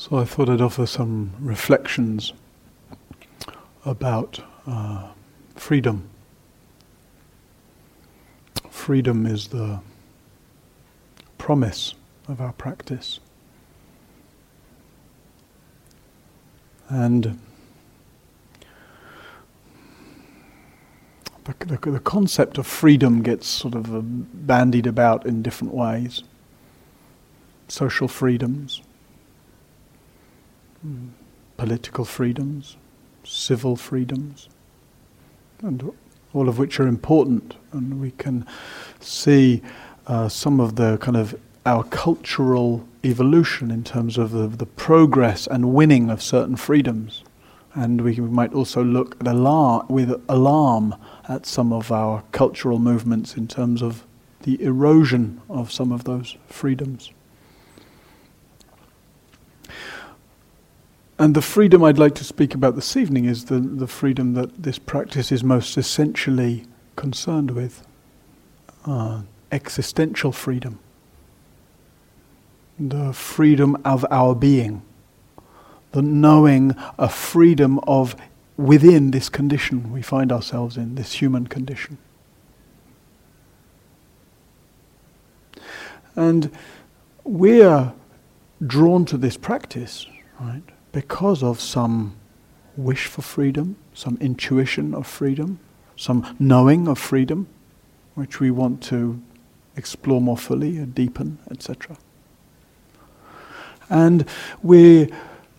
So I thought I'd offer some reflections about uh, freedom. Freedom is the promise of our practice. And the, the, the, concept of freedom gets sort of bandied about in different ways. Social freedoms, political freedoms, civil freedoms, and all of which are important. And we can see uh, some of the kind of our cultural evolution in terms of the, the progress and winning of certain freedoms. And we might also look at with alarm at some of our cultural movements in terms of the erosion of some of those freedoms. And the freedom I'd like to speak about this evening is the, the freedom that this practice is most essentially concerned with uh, existential freedom, the freedom of our being, the knowing a freedom of within this condition we find ourselves in, this human condition. And we're drawn to this practice, right? Because of some wish for freedom, some intuition of freedom, some knowing of freedom, which we want to explore more fully and deepen, etc. And we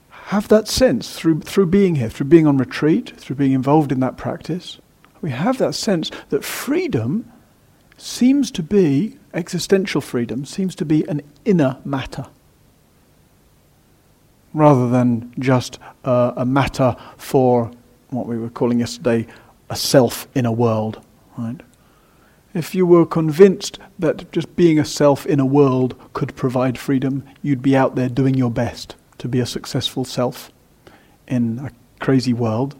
have that sense through, through being here, through being on retreat, through being involved in that practice. We have that sense that freedom seems to be, existential freedom, seems to be an inner matter rather than just uh, a matter for what we were calling yesterday a self in a world. Right? If you were convinced that just being a self in a world could provide freedom, you'd be out there doing your best to be a successful self in a crazy world,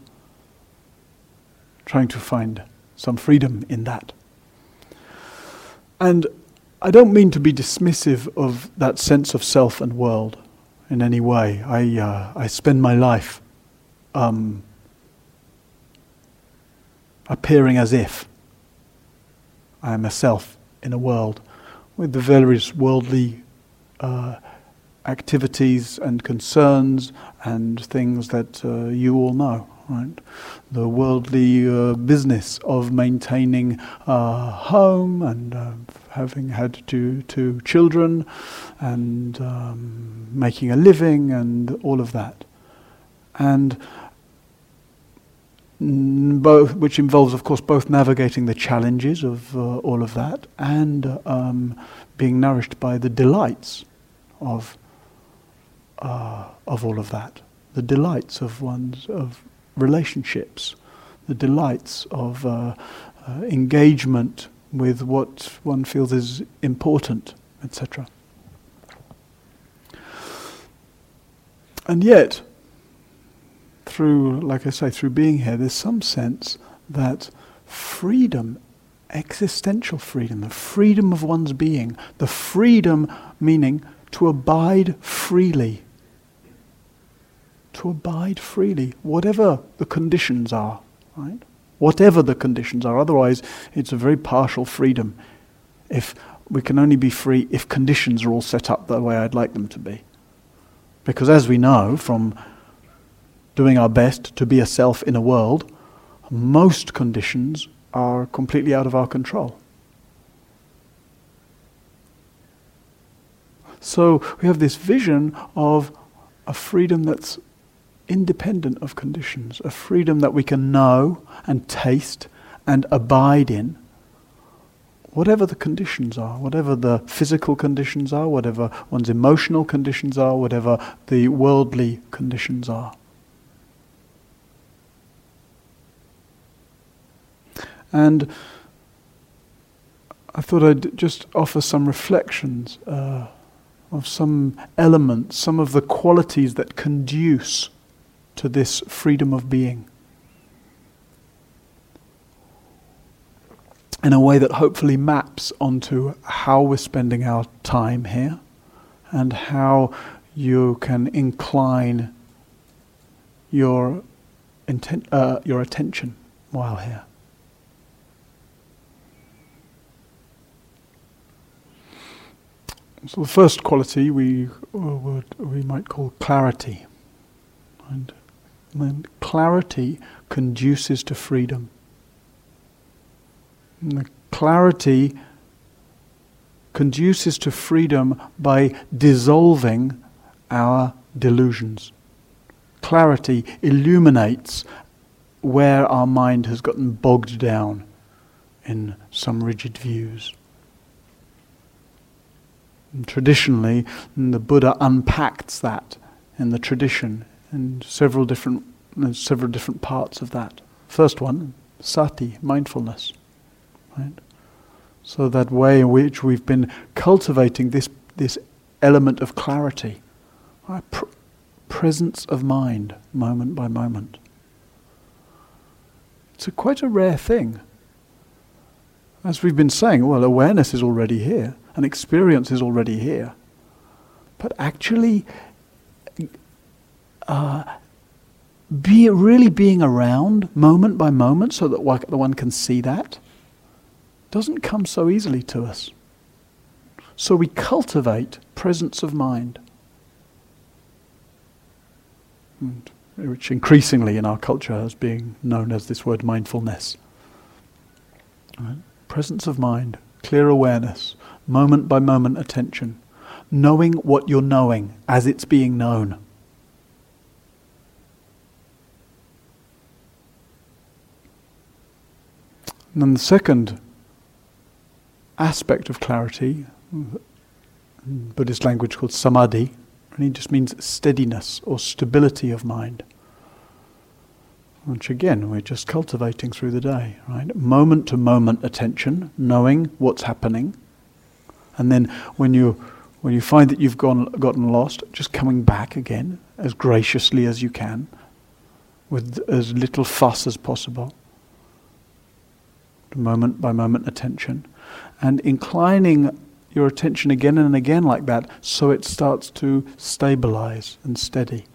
trying to find some freedom in that. And I don't mean to be dismissive of that sense of self and world in any way. I, uh, I spend my life um, appearing as if I am a self in a world with the various worldly uh, activities and concerns and things that uh, you all know. Right? The worldly uh, business of maintaining a home and uh, having had two, two children and um, making a living and all of that. And both, which involves, of course, both navigating the challenges of uh, all of that and um, being nourished by the delights of uh, of all of that, the delights of one's of relationships, the delights of uh, uh engagement with what one feels is important, etc. And yet, through, like I say, through being here, there's some sense that freedom, existential freedom, the freedom of one's being, the freedom meaning to abide freely. To abide freely, whatever the conditions are, right? Whatever the conditions are. Otherwise, it's a very partial freedom. If we can only be free if conditions are all set up the way I'd like them to be. Because as we know from doing our best to be a self in a world, most conditions are completely out of our control. So we have this vision of a freedom that's independent of conditions, a freedom that we can know and taste and abide in, whatever the conditions are, whatever the physical conditions are, whatever one's emotional conditions are, whatever the worldly conditions are. And I thought I'd just offer some reflections uh, of some elements, some of the qualities that conduce to this freedom of being. In a way that hopefully maps onto how we're spending our time here and how you can incline your, inten- uh, your attention while here. So the first quality we uh, would we might call clarity, and clarity conduces to freedom. And the clarity conduces to freedom by dissolving our delusions. Clarity illuminates where our mind has gotten bogged down in some rigid views. And traditionally, the Buddha unpacks that in the tradition in several different in several different parts of that. First one, sati, mindfulness, right? So that way in which we've been cultivating this this element of clarity, right? Pr- presence of mind, moment by moment. It's a quite a rare thing. As we've been saying, well, awareness is already here and experience is already here. But actually, uh, be really being around moment by moment so that one can see that doesn't come so easily to us. So we cultivate presence of mind, and which increasingly in our culture is being known as this word mindfulness. Right? Presence of mind, clear awareness, moment by moment attention, knowing what you're knowing as it's being known. And then the second aspect of clarity, Buddhist language called samadhi, really just means steadiness or stability of mind. Which again, we're just cultivating through the day, right? Moment to moment attention, knowing what's happening, and then when you when you find that you've gone gotten lost, just coming back again as graciously as you can, with as little fuss as possible. Moment by moment attention, and inclining your attention again and again like that, so it starts to stabilize and steady.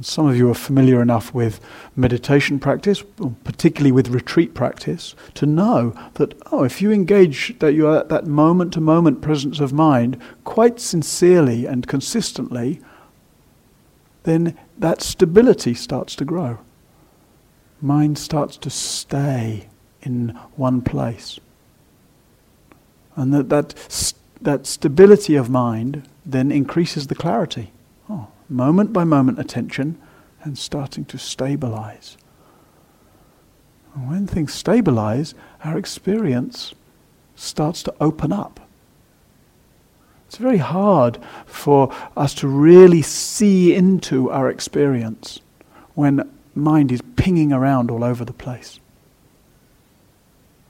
Some of you are familiar enough with meditation practice, particularly with retreat practice, to know that, oh, if you engage that you are at that moment to moment presence of mind quite sincerely and consistently, then that stability starts to grow. Mind starts to stay in one place. And that, that, that stability of mind then increases the clarity oh, moment by moment attention and starting to stabilize. And when things stabilize, our experience starts to open up. It's very hard for us to really see into our experience when mind is pinging around all over the place.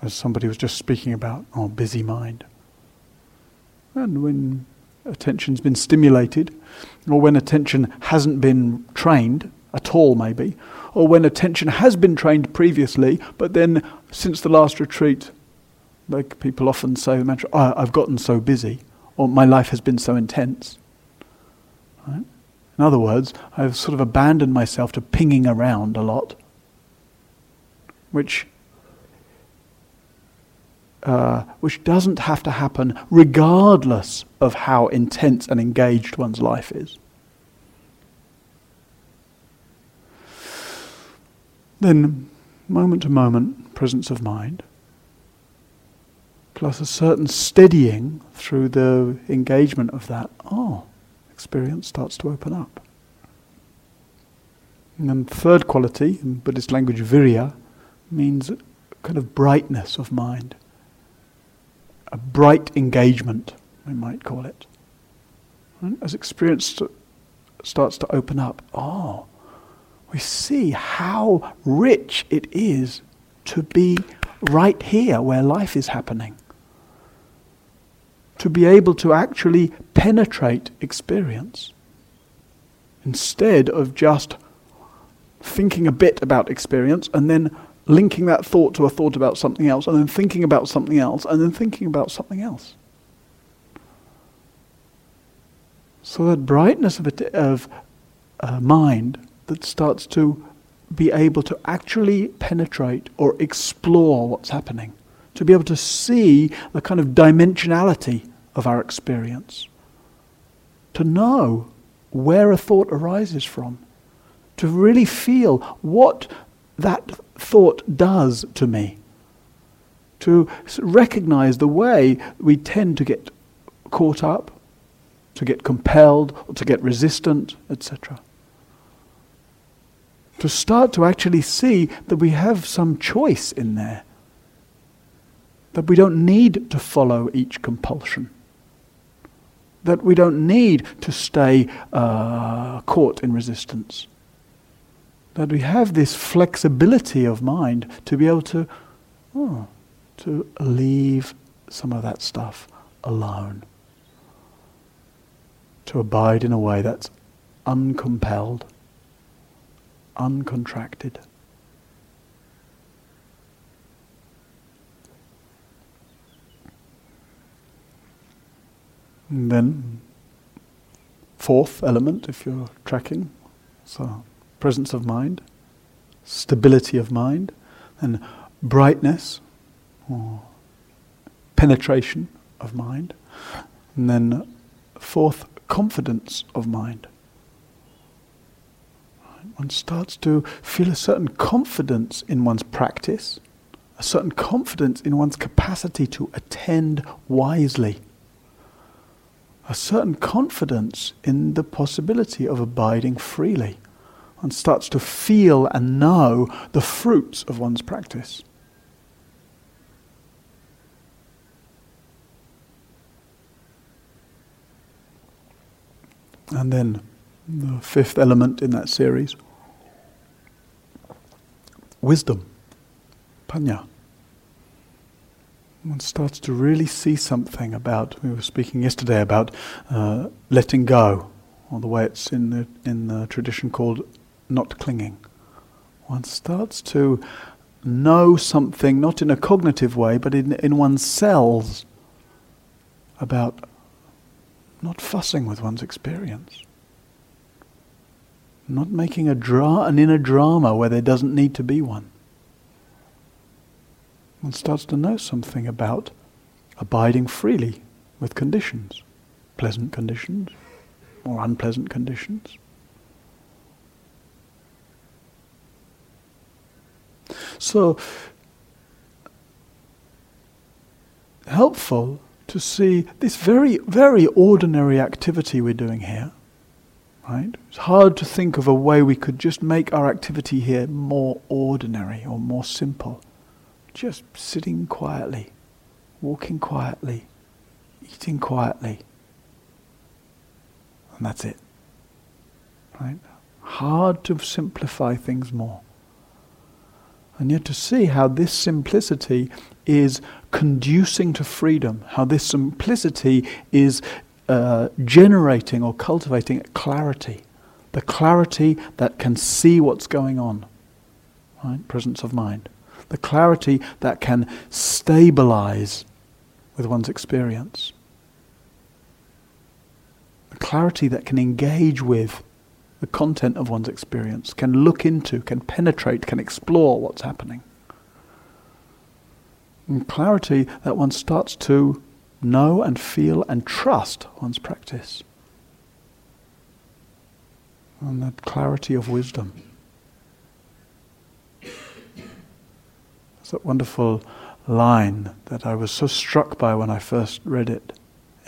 As somebody was just speaking about, our busy mind. And when attention's been stimulated, or when attention hasn't been trained at all, maybe, or when attention has been trained previously, but then since the last retreat, like people often say, the mantra, oh, I've gotten so busy, or my life has been so intense. Right? In other words, I've sort of abandoned myself to pinging around a lot, which uh, which doesn't have to happen regardless of how intense and engaged one's life is. Then, moment to moment presence of mind, plus a certain steadying through the engagement of that, oh, experience starts to open up. And then, third quality, in Buddhist language, virya, means kind of brightness of mind a bright engagement, we might call it. And as experience st- starts to open up, oh, we see how rich it is to be right here where life is happening. To be able to actually penetrate experience instead of just thinking a bit about experience and then linking that thought to a thought about something else, and then thinking about something else, and then thinking about something else. So that brightness of, of uh, mind that starts to be able to actually penetrate or explore what's happening, to be able to see the kind of dimensionality of our experience, to know where a thought arises from, to really feel what that thought does to me, to recognize the way we tend to get caught up, to get compelled, to get resistant, etc to start to actually see that we have some choice in there. That we don't need to follow each compulsion. That we don't need to stay uh, caught in resistance. That we have this flexibility of mind to be able to, oh, to leave some of that stuff alone. To abide in a way that's uncompelled uncontracted. And then, fourth element, if you're tracking, so presence of mind, stability of mind, and brightness or penetration of mind, and then fourth, confidence of mind one starts to feel a certain confidence in one's practice, a certain confidence in one's capacity to attend wisely, a certain confidence in the possibility of abiding freely. One starts to feel and know the fruits of one's practice. And then the fifth element in that series wisdom, panya. One starts to really see something about, we were speaking yesterday about uh, letting go, or the way it's in the, in the tradition called not clinging. One starts to know something, not in a cognitive way, but in, in one's cells, about not fussing with one's experience. Not making a dra- an inner drama where there doesn't need to be one. One starts to know something about abiding freely with conditions, pleasant conditions or unpleasant conditions. So, helpful to see this very, very ordinary activity we're doing here Right? It's hard to think of a way we could just make our activity here more ordinary or more simple. Just sitting quietly, walking quietly, eating quietly. And that's it. Right? Hard to simplify things more. And yet to see how this simplicity is conducing to freedom, how this simplicity is uh, generating or cultivating clarity, the clarity that can see what's going on, right? Presence of mind, the clarity that can stabilize with one's experience, the clarity that can engage with the content of one's experience, can look into, can penetrate, can explore what's happening. And clarity that one starts to know and feel and trust one's practice. And that clarity of wisdom. It's that wonderful line that I was so struck by when I first read it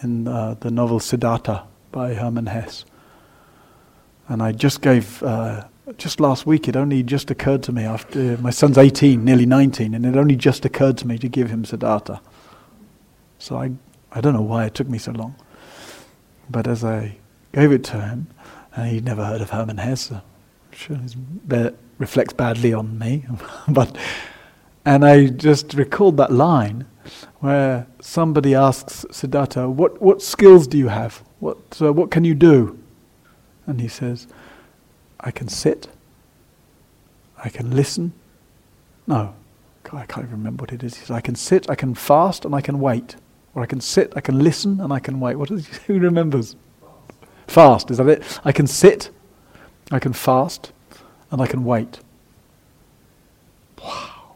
in uh, the novel Siddhartha by Hermann Hesse. And I just gave, uh, just last week, it only just occurred to me after my son's 18, nearly 19, and it only just occurred to me to give him Siddhartha. So I I don't know why it took me so long. But as I gave it to him, and he'd never heard of Hermann Hesse, sure it reflects badly on me, but and I just recalled that line where somebody asks Siddhartha, "What what skills do you have? What uh, what can you do?" And he says, "I can sit. I can listen. No, I can't even remember what it is. He says, "I can sit. I can fast, and I can wait." Or I can sit, I can listen, and I can wait. What is who remembers? Fast. Is that it? I can sit, I can fast, and I can wait. Wow.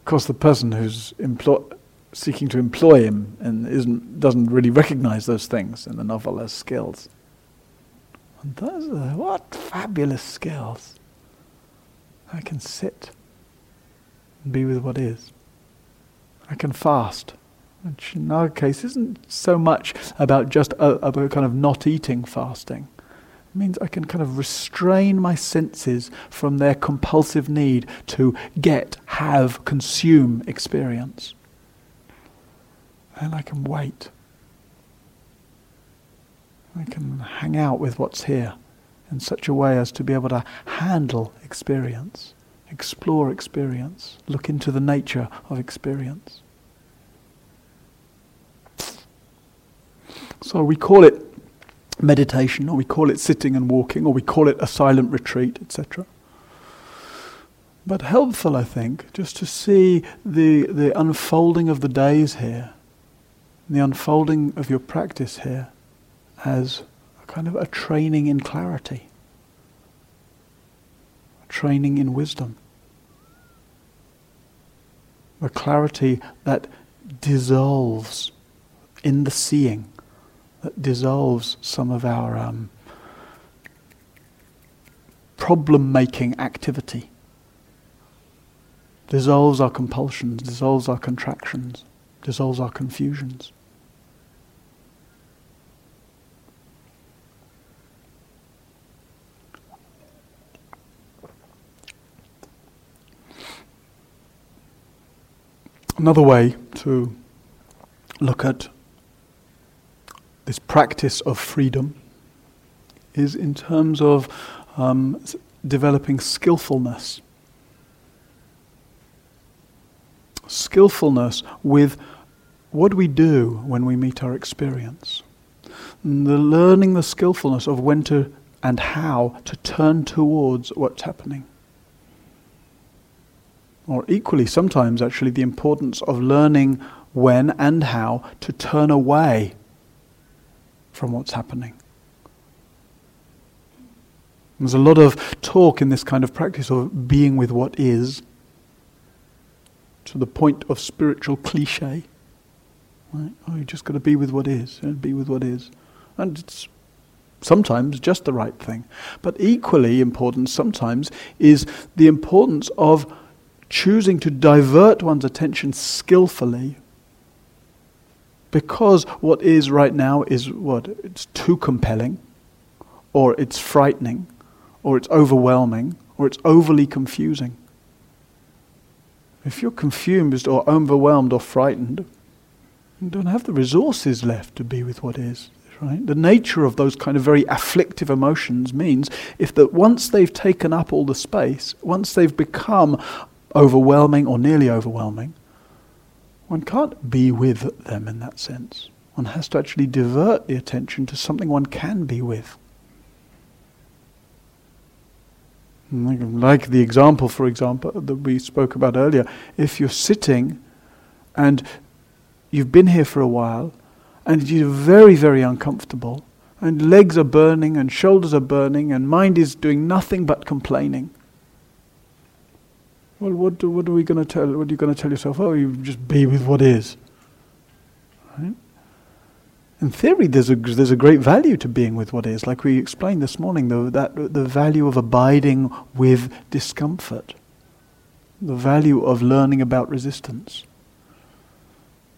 Of course, the person who's employ- seeking to employ him and isn't, doesn't really recognize those things in the novel as skills. And those are what fabulous skills. I can sit and be with what is. I can fast, which in our case isn't so much about just uh, a, a kind of not eating fasting. It means I can kind of restrain my senses from their compulsive need to get, have, consume experience. And I can wait. I can hang out with what's here in such a way as to be able to handle experience, explore experience, look into the nature of experience. So we call it meditation, or we call it sitting and walking, or we call it a silent retreat, etc. But helpful, I think, just to see the, the unfolding of the days here, the unfolding of your practice here as a kind of a training in clarity, a training in wisdom, a clarity that dissolves in the seeing, that dissolves some of our um, problem making activity, dissolves our compulsions, dissolves our contractions, dissolves our confusions. Another way to look at this practice of freedom is in terms of um, developing skillfulness. Skillfulness with what we do when we meet our experience. And the learning the skillfulness of when to and how to turn towards what's happening or equally sometimes actually the importance of learning when and how to turn away from what's happening. There's a lot of talk in this kind of practice of being with what is to the point of spiritual cliche. Right? Oh, you just got to be with what is, and be with what is. And it's sometimes just the right thing. But equally important sometimes is the importance of choosing to divert one's attention skillfully because what is right now is what? It's too compelling, or it's frightening, or it's overwhelming, or it's overly confusing. If you're confused or overwhelmed or frightened, you don't have the resources left to be with what is. Right? The nature of those kind of very afflictive emotions means if that once they've taken up all the space, once they've become overwhelming or nearly overwhelming, one can't be with them in that sense. One has to actually divert the attention to something one can be with. Like the example, for example, that we spoke about earlier. If you're sitting and you've been here for a while and you're very, very uncomfortable, and legs are burning and shoulders are burning and mind is doing nothing but complaining, well, what, do, what are we going to tell? What are you going to tell yourself? Oh, you just be with what is. Right? In theory, there's a, there's a great value to being with what is. Like we explained this morning, the, that, the value of abiding with discomfort, the value of learning about resistance.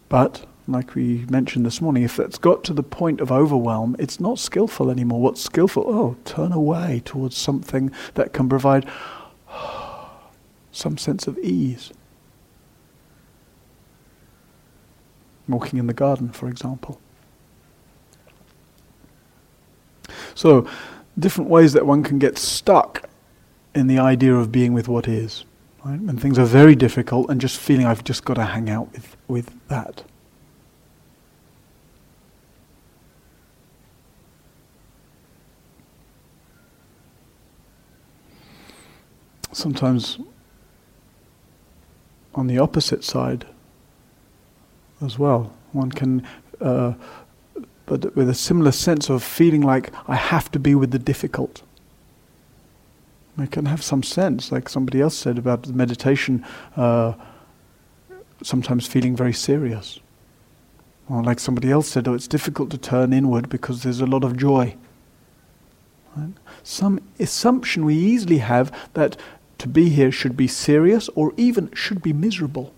But, like we mentioned this morning, if it's got to the point of overwhelm, it's not skillful anymore. What's skillful? Oh, turn away towards something that can provide some sense of ease. Walking in the garden, for example. So, different ways that one can get stuck in the idea of being with what is. Right? When things are very difficult and just feeling I've just got to hang out with, with that. Sometimes on the opposite side as well. One can uh, but with a similar sense of feeling like I have to be with the difficult. I can have some sense, like somebody else said about the meditation, uh, sometimes feeling very serious. Or like somebody else said, oh, it's difficult to turn inward because there's a lot of joy. Right? Some assumption we easily have that to be here should be serious or even should be miserable.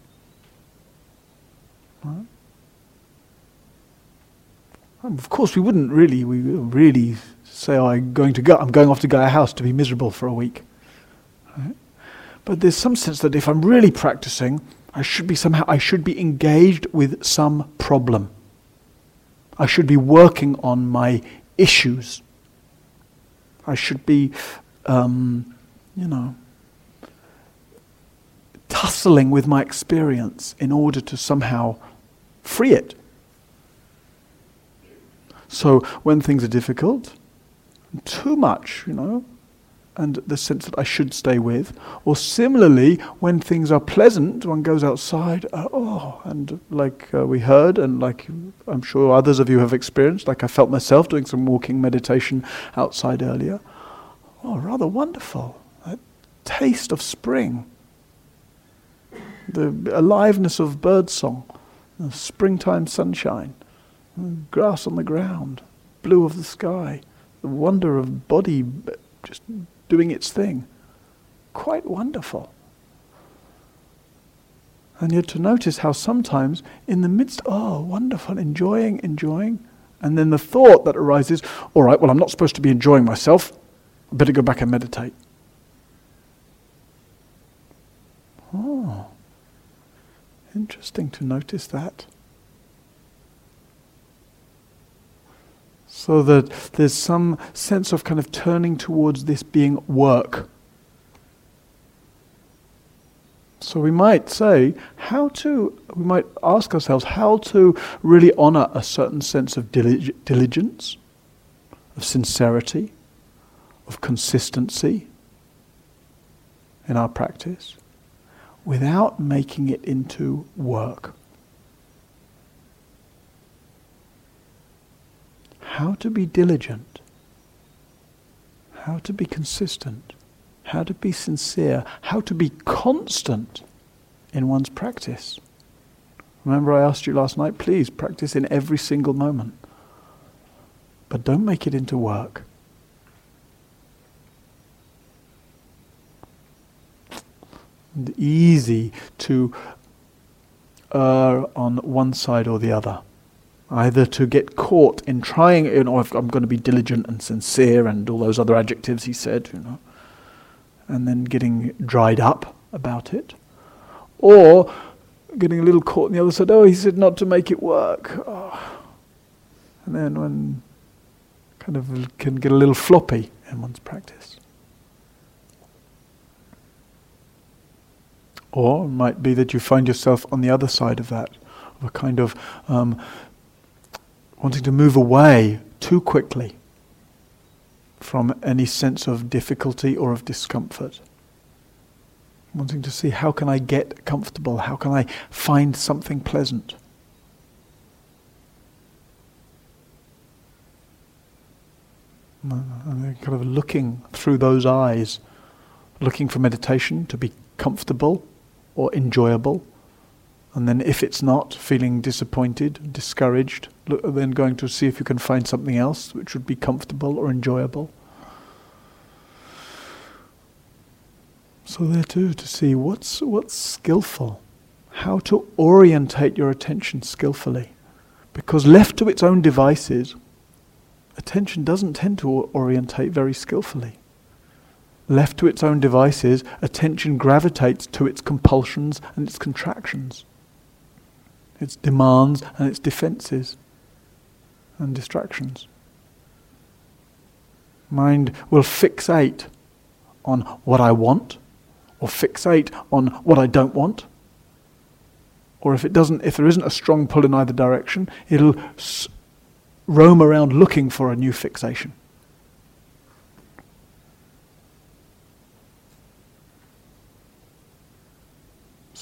Right? of course, we wouldn't really, we really say, oh, I'm going to go, I'm going off to Gaia House to be miserable for a week. Right? But there's some sense that if I'm really practicing, I should be somehow, I should be engaged with some problem. I should be working on my issues. I should be, um, you know, tussling with my experience in order to somehow free it. So when things are difficult, too much, you know, and the sense that I should stay with. Or similarly, when things are pleasant, one goes outside, uh, oh, and like uh, we heard, and like I'm sure others of you have experienced, like I felt myself doing some walking meditation outside earlier. Oh, rather wonderful. That taste of spring, the aliveness of birdsong, the springtime sunshine, grass on the ground, blue of the sky, the wonder of body just doing its thing. Quite wonderful. And yet to notice how sometimes in the midst, oh, wonderful, enjoying, enjoying, and then the thought that arises, all right, well, I'm not supposed to be enjoying myself. I better go back and meditate. Oh, interesting to notice that. So that there's some sense of kind of turning towards this being work. So we might say, how to, we might ask ourselves how to really honor a certain sense of diligence, of sincerity, of consistency in our practice without making it into work. how to be diligent, how to be consistent, how to be sincere, how to be constant in one's practice. Remember, I asked you last night, please practice in every single moment. But don't make it into work. Easy to err on one side or the other either to get caught in trying, you know, I'm going to be diligent and sincere and all those other adjectives he said, you know, and then getting dried up about it, or getting a little caught on the other side. Oh, he said not to make it work, oh. and then when kind of can get a little floppy in one's practice. Or it might be that you find yourself on the other side of that, of a kind of um, wanting to move away too quickly from any sense of difficulty or of discomfort. Wanting to see how can I get comfortable? How can I find something pleasant? And kind of looking through those eyes, looking for meditation to be comfortable or enjoyable and then if it's not, feeling disappointed, discouraged, look, then going to see if you can find something else which would be comfortable or enjoyable. So there too, to see what's what's skillful, how to orientate your attention skillfully, because left to its own devices, attention doesn't tend to orientate very skillfully. Left to its own devices, attention gravitates to its compulsions and its contractions its demands and its defenses and distractions. Mind will fixate on what I want or fixate on what I don't want. Or if it doesn't, if there isn't a strong pull in either direction, it'll s- roam around looking for a new fixation.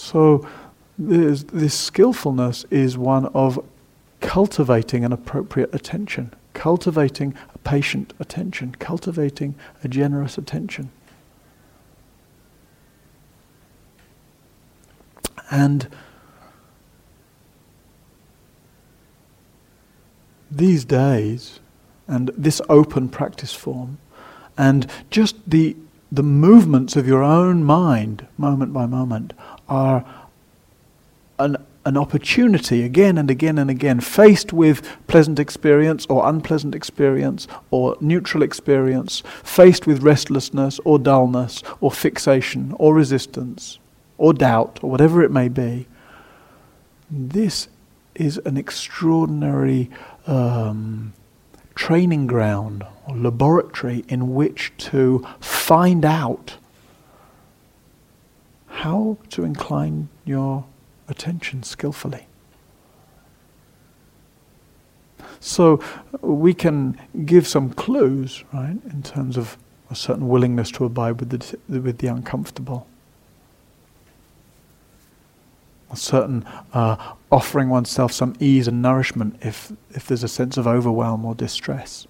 So this, skillfulness is one of cultivating an appropriate attention, cultivating a patient attention, cultivating a generous attention. And these days, and this open practice form, and just the, the movements of your own mind, moment by moment, are an, an opportunity again and again and again, faced with pleasant experience or unpleasant experience or neutral experience, faced with restlessness or dullness or fixation or resistance or doubt or whatever it may be. This is an extraordinary um, training ground or laboratory in which to find out how to incline your attention skillfully. So we can give some clues, right, in terms of a certain willingness to abide with the, with the uncomfortable a certain uh, offering oneself some ease and nourishment if, if there's a sense of overwhelm or distress.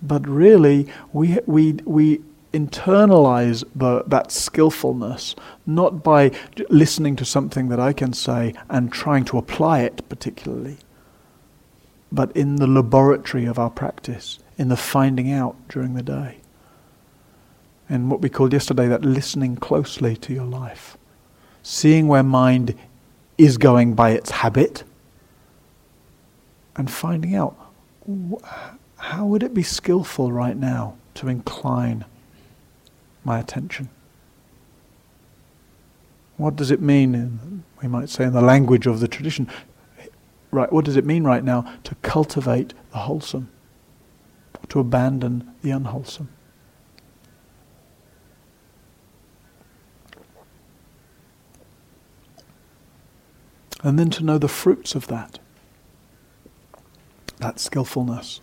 But really, we, we, we internalize the, that skillfulness not by listening to something that I can say and trying to apply it particularly, but in the laboratory of our practice, in the finding out during the day in what we called yesterday that listening closely to your life. Seeing where mind is going by its habit and finding out how would it be skillful right now to incline my attention? What does it mean, in, we might say in the language of the tradition, right, what does it mean right now to cultivate the wholesome, to abandon the unwholesome? and then to know the fruits of that, that skillfulness.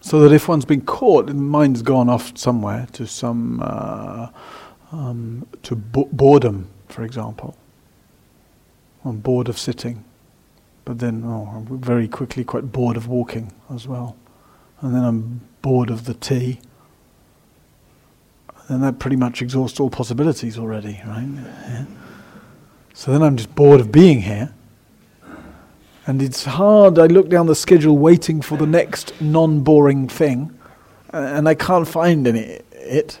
So that if one's been caught, the mind's gone off somewhere to some, uh, um, to bo- boredom, for example. I'm bored of sitting, but then oh, I'm very quickly quite bored of walking as well. And then I'm bored of the tea. And that pretty much exhausts all possibilities already, right? Yeah. So then I'm just bored of being here. And it's hard. I look down the schedule waiting for the next non boring thing, and I can't find any it.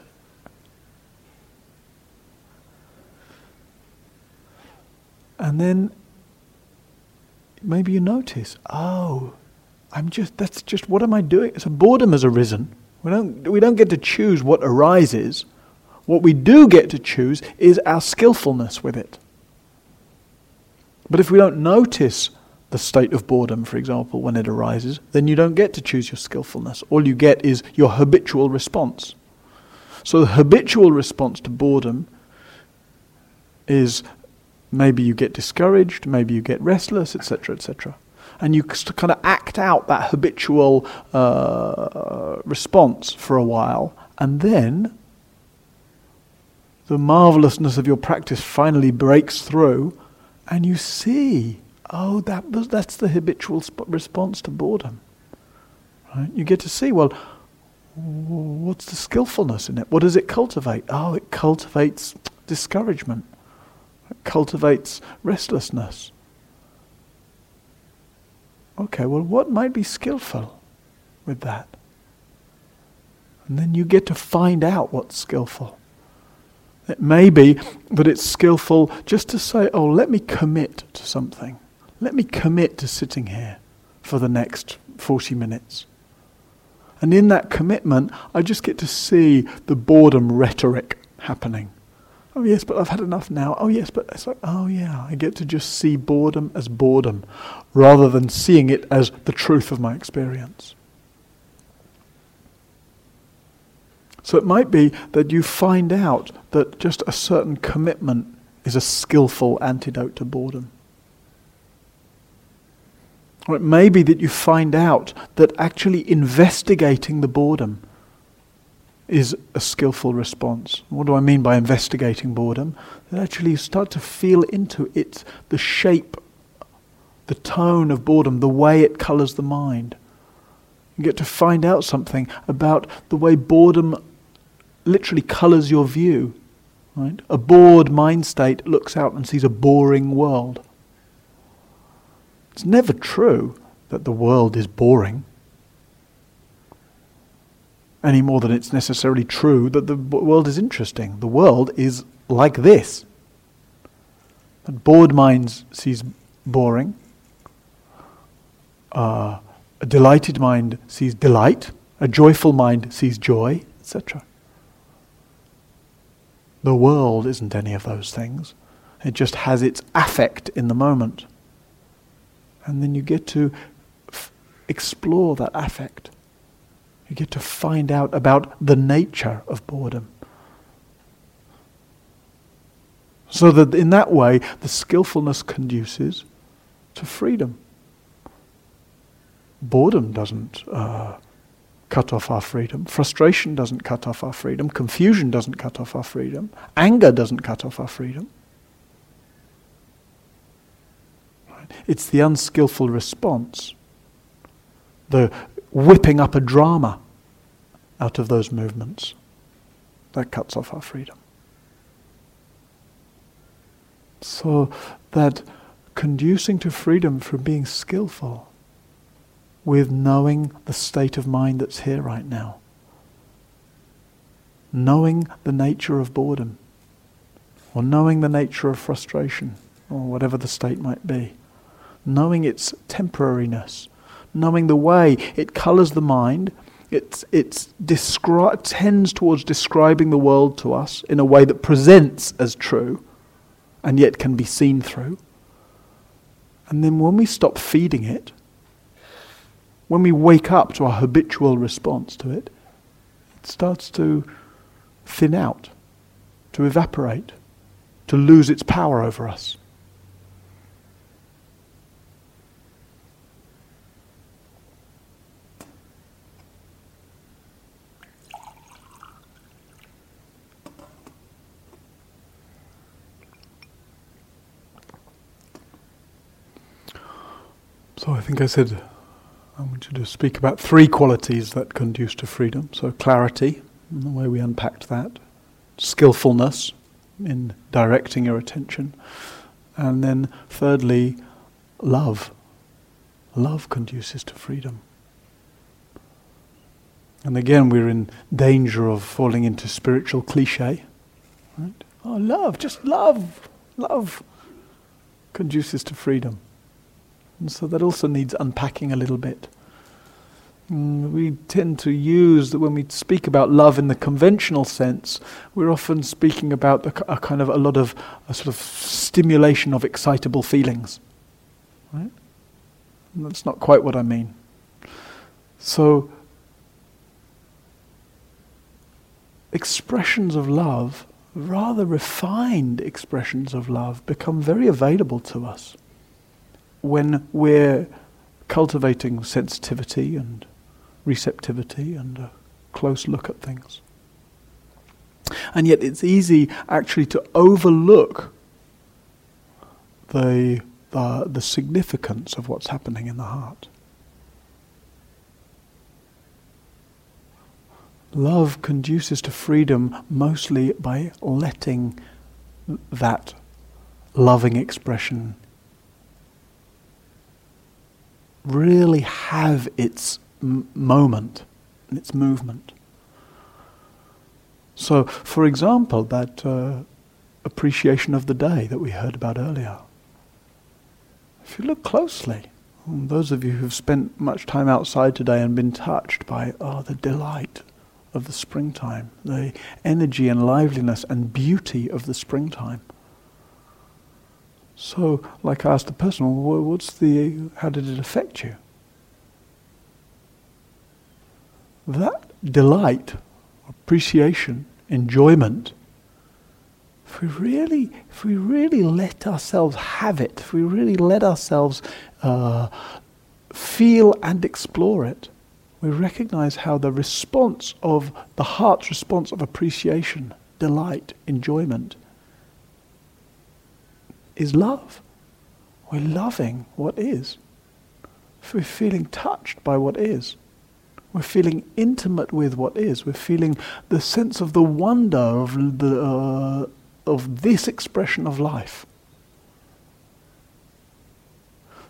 And then maybe you notice, oh, I'm just that's just what am I doing? So boredom has arisen. We don't we don't get to choose what arises. What we do get to choose is our skillfulness with it. But if we don't notice the state of boredom, for example, when it arises, then you don't get to choose your skillfulness. All you get is your habitual response. So the habitual response to boredom is maybe you get discouraged, maybe you get restless, etc., etc. And you kind of act out that habitual uh, response for a while, and then the marvelousness of your practice finally breaks through, and you see, oh, that was, that's the habitual sp- response to boredom. Right? You get to see, well, what's the skillfulness in it? What does it cultivate? Oh, it cultivates discouragement. It cultivates restlessness. Okay, well, what might be skillful with that? And then you get to find out what's skillful. It may be that it's skillful just to say, oh, let me commit to something. Let me commit to sitting here for the next 40 minutes. And in that commitment, I just get to see the boredom rhetoric happening. Oh, yes, but I've had enough now. Oh, yes, but it's like, oh, yeah, I get to just see boredom as boredom rather than seeing it as the truth of my experience. So it might be that you find out that just a certain commitment is a skillful antidote to boredom. Or it may be that you find out that actually investigating the boredom is a skillful response. What do I mean by investigating boredom? That actually you start to feel into it the shape, the tone of boredom, the way it colors the mind. You get to find out something about the way boredom literally colors your view. Right? A bored mind state looks out and sees a boring world. It's never true that the world is boring any more than it's necessarily true that the world is interesting. The world is like this. A bored mind sees boring. Uh, a delighted mind sees delight. A joyful mind sees joy, etc. The world isn't any of those things. It just has its affect in the moment. And then you get to f- explore that affect. You get to find out about the nature of boredom. So that in that way, the skillfulness conduces to freedom. Boredom doesn't uh, cut off our freedom. Frustration doesn't cut off our freedom. Confusion doesn't cut off our freedom. Anger doesn't cut off our freedom. It's the unskillful response, the whipping up a drama out of those movements. That cuts off our freedom. So that conducing to freedom from being skillful with knowing the state of mind that's here right now, knowing the nature of boredom, or knowing the nature of frustration, or whatever the state might be, knowing its temporariness, knowing the way it colors the mind. it it's descri- tends towards describing the world to us in a way that presents as true and yet can be seen through. And then when we stop feeding it, when we wake up to our habitual response to it, it starts to thin out, to evaporate, to lose its power over us. So I think I said I want you to speak about three qualities that conduce to freedom. So clarity, the way we unpacked that, skillfulness in directing your attention, and then thirdly, love. Love conduces to freedom. And again, we're in danger of falling into spiritual cliche. Right? Oh, love, just love, love conduces to freedom. And so that also needs unpacking a little bit. Mm, we tend to use that when we speak about love in the conventional sense, we're often speaking about a, a kind of a lot of a sort of stimulation of excitable feelings. Right? And that's not quite what I mean. So, expressions of love, rather refined expressions of love, become very available to us when we're cultivating sensitivity and receptivity and a close look at things. And yet it's easy actually to overlook the, the, the significance of what's happening in the heart. Love conduces to freedom mostly by letting that loving expression really have its m- moment, its movement. So, for example, that uh, appreciation of the day that we heard about earlier. If you look closely, those of you who've spent much time outside today and been touched by, oh, the delight of the springtime, the energy and liveliness and beauty of the springtime. So, like I asked the person, what's the, how did it affect you? That delight, appreciation, enjoyment, if we really, if we really let ourselves have it, if we really let ourselves uh, feel and explore it, we recognize how the response of the heart's response of appreciation, delight, enjoyment is love. We're loving what is. We're feeling touched by what is. We're feeling intimate with what is. We're feeling the sense of the wonder of, the, uh, of this expression of life.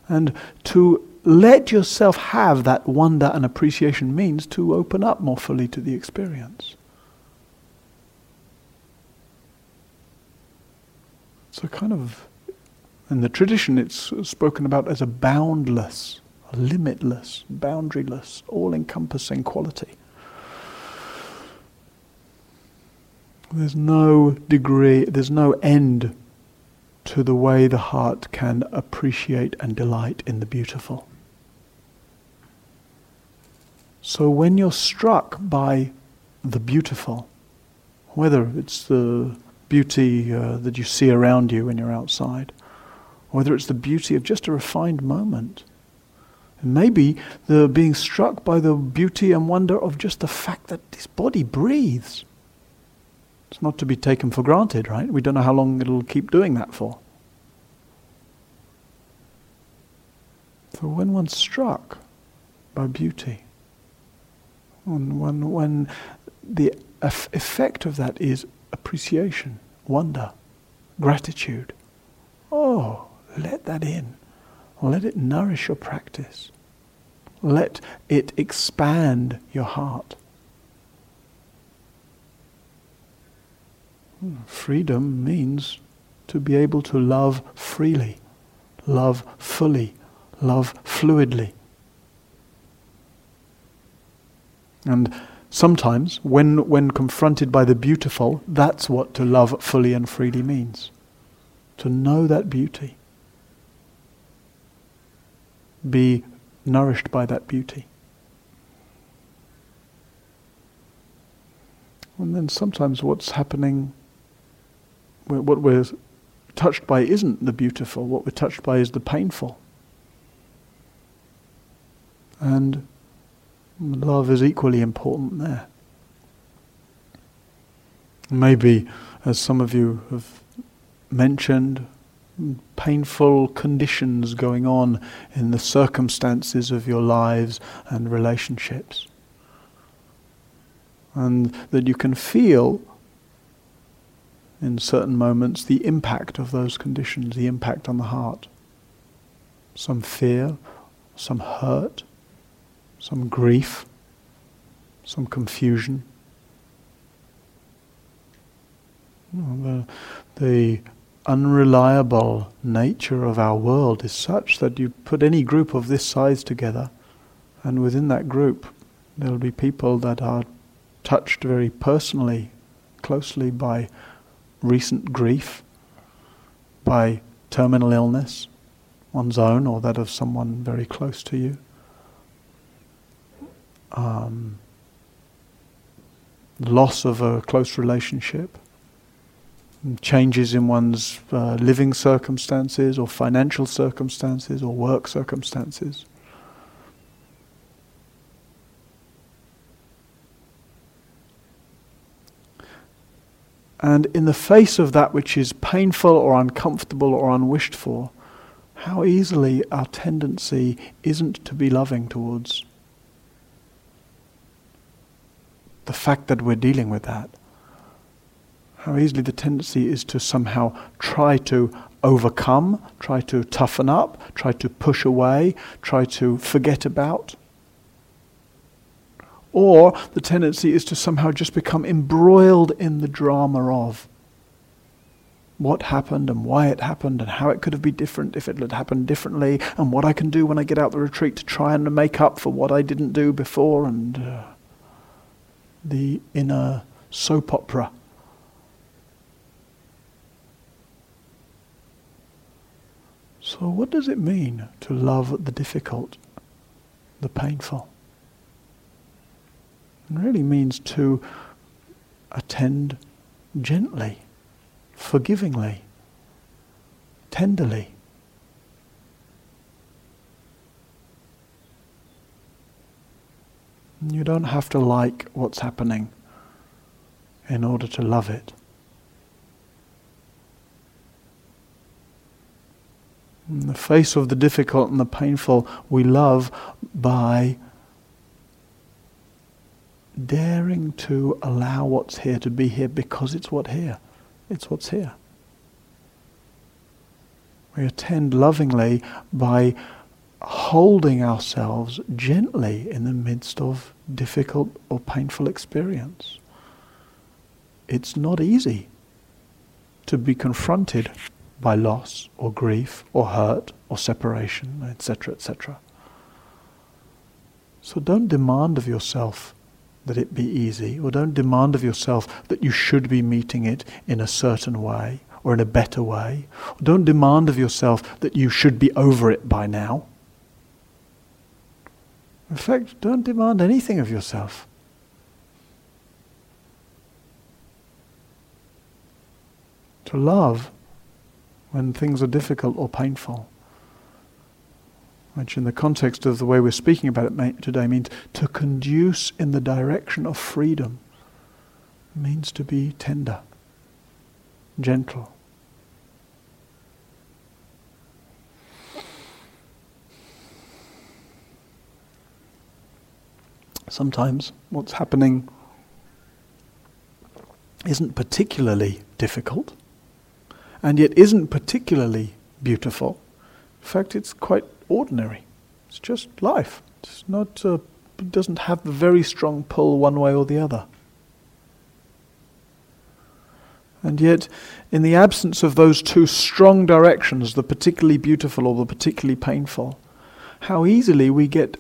And to let yourself have that wonder and appreciation means to open up more fully to the experience. So, kind of, in the tradition, it's spoken about as a boundless, limitless, boundaryless, all encompassing quality. There's no degree, there's no end to the way the heart can appreciate and delight in the beautiful. So when you're struck by the beautiful, whether it's the beauty uh, that you see around you when you're outside, whether it's the beauty of just a refined moment, and maybe the being struck by the beauty and wonder of just the fact that this body breathes. It's not to be taken for granted, right? We don't know how long it'll keep doing that for. So when one's struck by beauty, when, when, when the effect of that is appreciation, wonder, gratitude, oh, let that in. Let it nourish your practice. Let it expand your heart. Hmm, freedom means to be able to love freely, love fully, love fluidly. And sometimes, when, when confronted by the beautiful, that's what to love fully and freely means. To know that beauty. Be nourished by that beauty. And then sometimes what's happening what we're touched by isn't the beautiful, what we're touched by is the painful. And love is equally important there. Maybe, as some of you have mentioned, painful conditions going on in the circumstances of your lives and relationships. And that you can feel in certain moments the impact of those conditions, the impact on the heart. Some fear, some hurt, some grief, some confusion. The, the unreliable nature of our world is such that you put any group of this size together, and within that group, there will be people that are touched very personally, closely by recent grief, by terminal illness, one's own or that of someone very close to you. Um, loss of a close relationship, changes in one's uh, living circumstances or financial circumstances or work circumstances. And in the face of that which is painful or uncomfortable or unwished for, how easily our tendency isn't to be loving towards the fact that we're dealing with that. How easily the tendency is to somehow try to overcome, try to toughen up, try to push away, try to forget about. Or the tendency is to somehow just become embroiled in the drama of what happened and why it happened and how it could have been different if it had happened differently and what I can do when I get out the retreat to try and make up for what I didn't do before and uh, the inner soap opera. So, what does it mean to love the difficult, the painful? It really means to attend gently, forgivingly, tenderly. You don't have to like what's happening in order to love it. In the face of the difficult and the painful, we love by daring to allow what's here to be here because it's what here. It's what's here. We attend lovingly by holding ourselves gently in the midst of difficult or painful experience. It's not easy to be confronted by loss or grief or hurt or separation, etc., etc. So don't demand of yourself that it be easy, or don't demand of yourself that you should be meeting it in a certain way or in a better way. Or don't demand of yourself that you should be over it by now. In fact, don't demand anything of yourself. To love when things are difficult or painful which in the context of the way we're speaking about it today means to conduce in the direction of freedom. Means to be tender, gentle. Sometimes what's happening isn't particularly difficult and yet isn't particularly beautiful. In fact, it's quite ordinary. It's just life. It's not, uh, it doesn't have the very strong pull one way or the other. And yet, in the absence of those two strong directions, the particularly beautiful or the particularly painful, how easily we get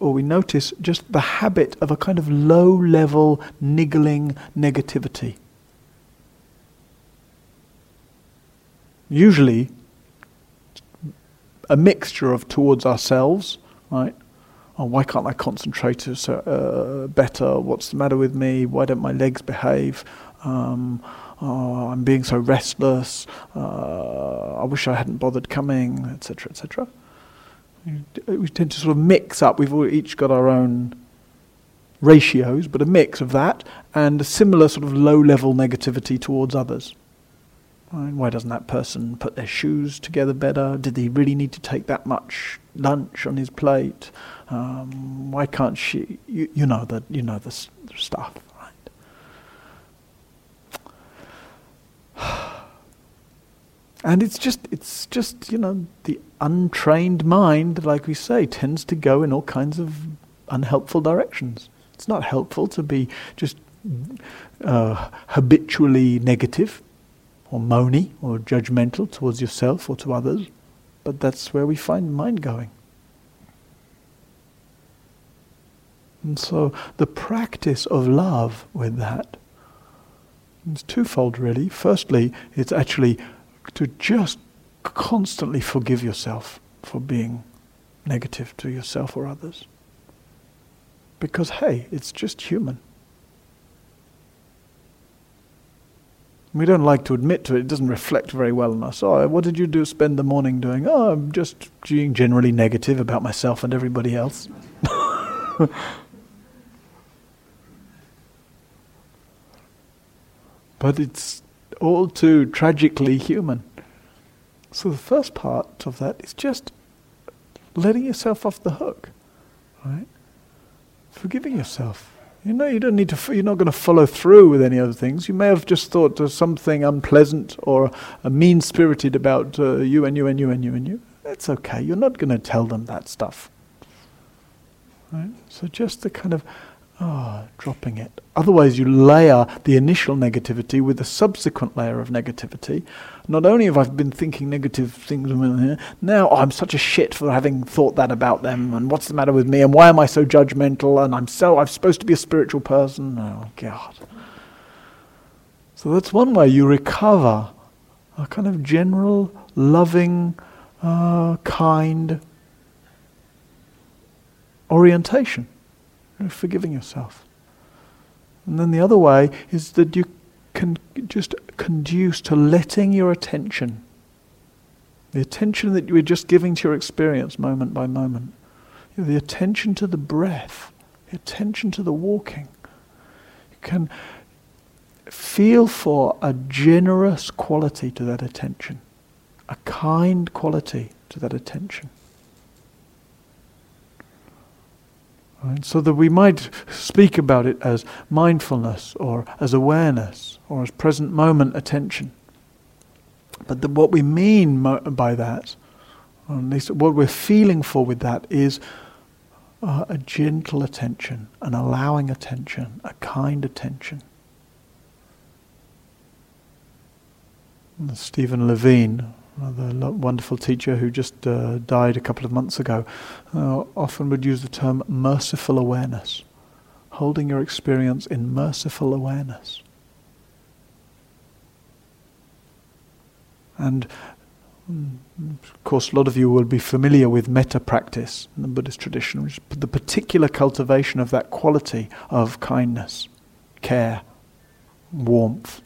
or we notice just the habit of a kind of low level, niggling negativity. Usually, a mixture of towards ourselves, right? Oh, why can't I concentrate uh, better? What's the matter with me? Why don't my legs behave? Um, oh, I'm being so restless. Uh, I wish I hadn't bothered coming, etc., etc. We tend to sort of mix up. We've each got our own ratios, but a mix of that and a similar sort of low-level negativity towards others. Why doesn't that person put their shoes together better? Did he really need to take that much lunch on his plate? Um, why can't she? You, you know the you know the, the stuff, right? And it's just it's just you know the untrained mind, like we say, tends to go in all kinds of unhelpful directions. It's not helpful to be just uh, habitually negative or moany or judgmental towards yourself or to others, but that's where we find mind going. And so the practice of love with that is twofold really. Firstly, it's actually to just constantly forgive yourself for being negative to yourself or others. Because hey, it's just human. We don't like to admit to it. It doesn't reflect very well on us. Oh, what did you do? Spend the morning doing? Oh, I'm just being generally negative about myself and everybody else. but it's all too tragically human. So the first part of that is just letting yourself off the hook, right? Forgiving yourself. You know, you don't need to. You're not going to follow through with any other things. You may have just thought there's something unpleasant or a mean-spirited about uh, you and you and you and you and you. It's okay. You're not going to tell them that stuff. Right? So just the kind of Ah, oh, dropping it. Otherwise, you layer the initial negativity with a subsequent layer of negativity. Not only have I been thinking negative things, now I'm such a shit for having thought that about them, and what's the matter with me, and why am I so judgmental, and I'm so I'm supposed to be a spiritual person. Oh God. So that's one way you recover a kind of general, loving, uh, kind orientation forgiving yourself. And then the other way is that you can just conduce to letting your attention, the attention that you are just giving to your experience moment by moment, the attention to the breath the attention to the walking. You can feel for a generous quality to that attention, a kind quality to that attention. Right? So that we might speak about it as mindfulness or as awareness or as present moment attention. But what we mean mo- by that, or at least what we're feeling for with that, is uh, a gentle attention, an allowing attention, a kind attention. Stephen Levine, another wonderful teacher who just uh, died a couple of months ago, uh, often would use the term merciful awareness, holding your experience in merciful awareness. And mm, of course, a lot of you will be familiar with metta practice in the Buddhist tradition, which is the particular cultivation of that quality of kindness, care, warmth.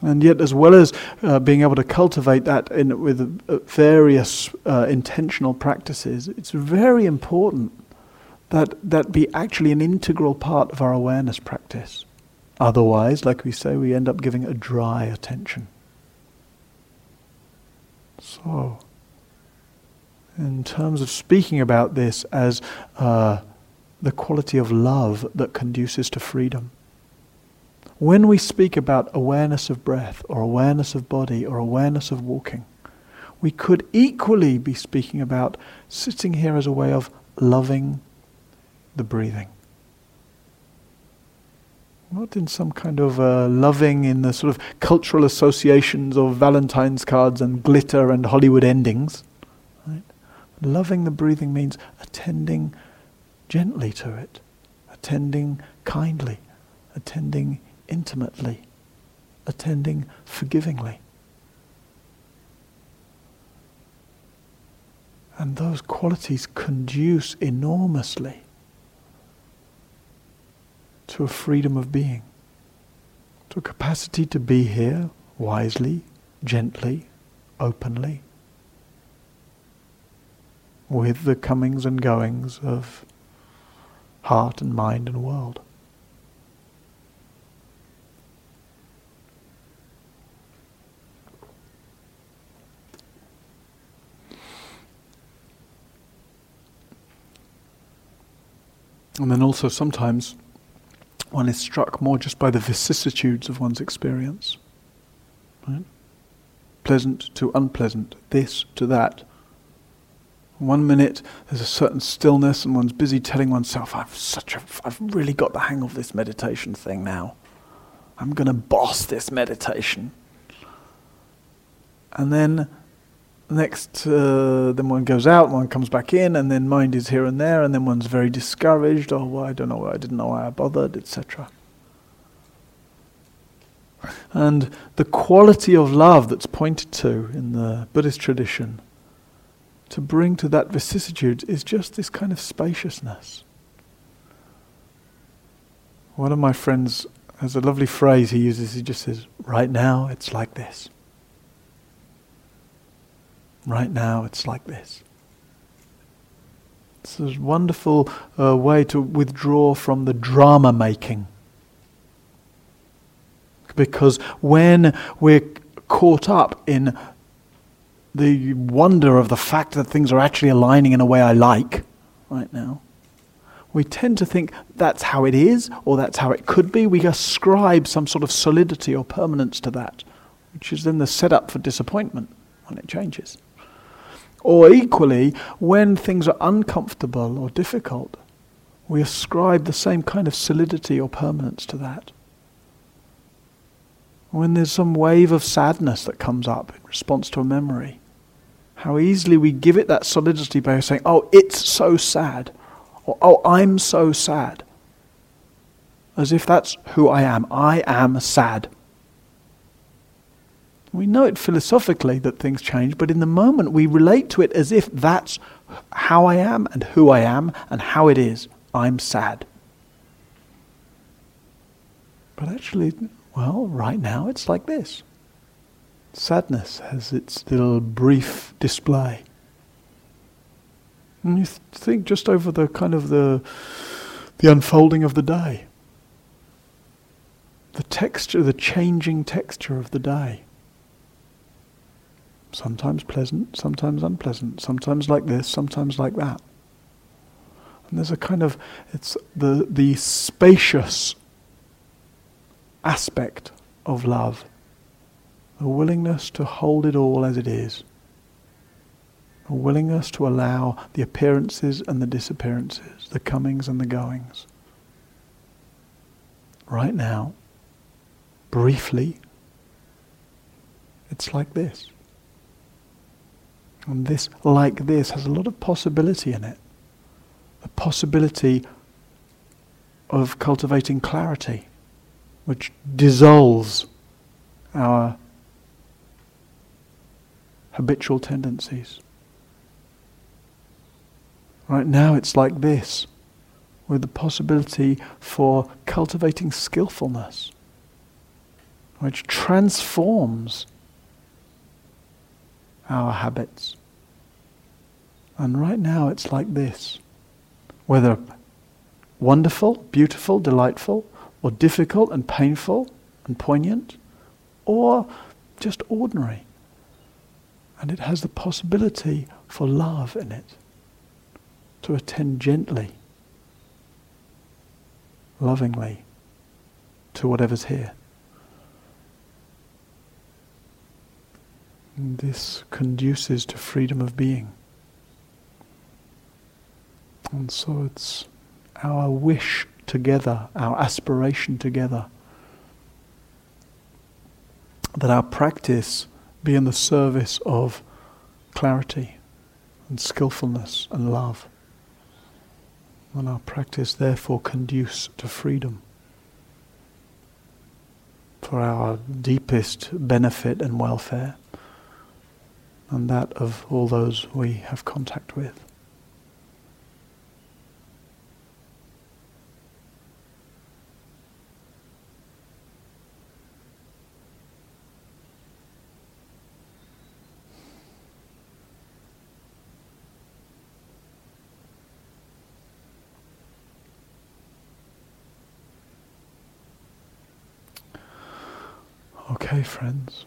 And yet, as well as uh, being able to cultivate that in, with uh, various uh, intentional practices, it's very important that that be actually an integral part of our awareness practice. Otherwise, like we say, we end up giving a dry attention. So, in terms of speaking about this as uh, the quality of love that conduces to freedom, when we speak about awareness of breath or awareness of body or awareness of walking, we could equally be speaking about sitting here as a way of loving the breathing. Not in some kind of uh, loving in the sort of cultural associations of Valentine's cards and glitter and Hollywood endings. Right? Loving the breathing means attending gently to it, attending kindly, attending intimately, attending forgivingly. And those qualities conduce enormously to a freedom of being, to a capacity to be here wisely, gently, openly, with the comings and goings of heart and mind and world. And then also sometimes one is struck more just by the vicissitudes of one's experience. Right? Pleasant to unpleasant, this to that. One minute there's a certain stillness and one's busy telling oneself, I've such a, I've really got the hang of this meditation thing now. I'm going to boss this meditation. And then next, uh, then one goes out, one comes back in, and then mind is here and there, and then one's very discouraged. Oh, well, I don't know, I didn't know why I bothered, etc. And the quality of love that's pointed to in the Buddhist tradition to bring to that vicissitude is just this kind of spaciousness. One of my friends has a lovely phrase he uses. He just says, Right now, it's like this. Right now, it's like this. It's a wonderful uh, way to withdraw from the drama making. Because when we're caught up in the wonder of the fact that things are actually aligning in a way I like right now, we tend to think that's how it is or that's how it could be. We ascribe some sort of solidity or permanence to that, which is then the setup for disappointment when it changes. Or equally, when things are uncomfortable or difficult, we ascribe the same kind of solidity or permanence to that. When there's some wave of sadness that comes up in response to a memory, how easily we give it that solidity by saying, oh, it's so sad, or oh, I'm so sad. As if that's who I am. I am sad. We know it philosophically that things change, but in the moment we relate to it as if that's how I am and who I am and how it is. I'm sad. But actually, well, right now it's like this. Sadness has its little brief display. And you th- think just over the kind of the, the unfolding of the day, the texture, the changing texture of the day. Sometimes pleasant, sometimes unpleasant, sometimes like this, sometimes like that. And there's a kind of, it's the, the spacious aspect of love, the willingness to hold it all as it is, a willingness to allow the appearances and the disappearances, the comings and the goings. Right now, briefly, it's like this. And this, like this, has a lot of possibility in it. The possibility of cultivating clarity, which dissolves our habitual tendencies. Right now, it's like this, with the possibility for cultivating skillfulness, which transforms our habits. And right now it's like this. Whether wonderful, beautiful, delightful, or difficult and painful and poignant, or just ordinary. And it has the possibility for love in it, to attend gently, lovingly to whatever's here. And this conduces to freedom of being. And so it's our wish together, our aspiration together, that our practice be in the service of clarity and skillfulness and love. And our practice therefore conduce to freedom for our deepest benefit and welfare and that of all those we have contact with. Okay, friends.